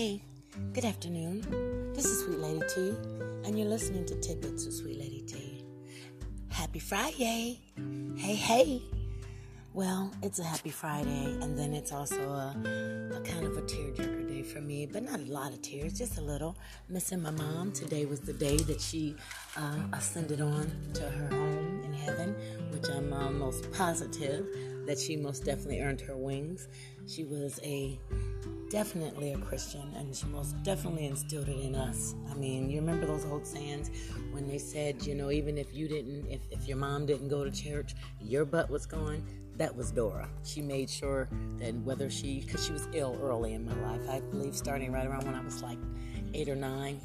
Hey, good afternoon. This is Sweet Lady T, and you're listening to Tidbits with Sweet Lady T. Happy Friday! Hey, hey! Well, it's a happy Friday, and then it's also a, a kind of a tearjerker day for me, but not a lot of tears, just a little. Missing my mom. Today was the day that she uh, ascended on to her home in heaven, which I'm uh, almost positive that she most definitely earned her wings. She was a definitely a Christian, and she most definitely instilled it in us. I mean, you remember those old sayings when they said, you know, even if you didn't, if, if your mom didn't go to church, your butt was going. That was Dora. She made sure that whether she, because she was ill early in my life, I believe starting right around when I was like eight or nine,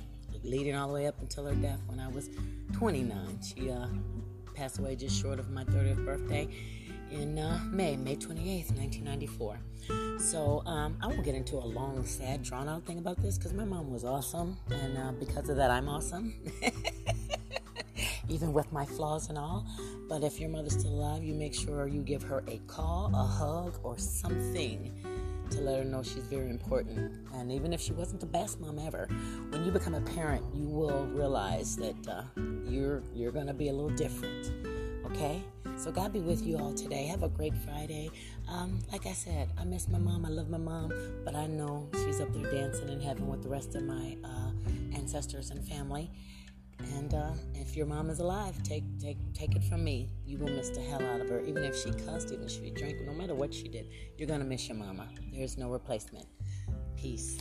leading all the way up until her death when I was 29. She uh, passed away just short of my 30th birthday in uh, May, May 28th, 1994. So um, I won't get into a long, sad, drawn out thing about this because my mom was awesome, and uh, because of that, I'm awesome. Even with my flaws and all. But if your mother's still alive, you make sure you give her a call, a hug, or something to let her know she's very important. And even if she wasn't the best mom ever, when you become a parent, you will realize that uh, you're you're gonna be a little different. Okay? So God be with you all today. Have a great Friday. Um, like I said, I miss my mom. I love my mom, but I know she's up there dancing in heaven with the rest of my uh, ancestors and family. And uh, if your mom is alive, take take take it from me. You will miss the hell out of her. Even if she cussed, even if she drank, no matter what she did, you're gonna miss your mama. There is no replacement. Peace.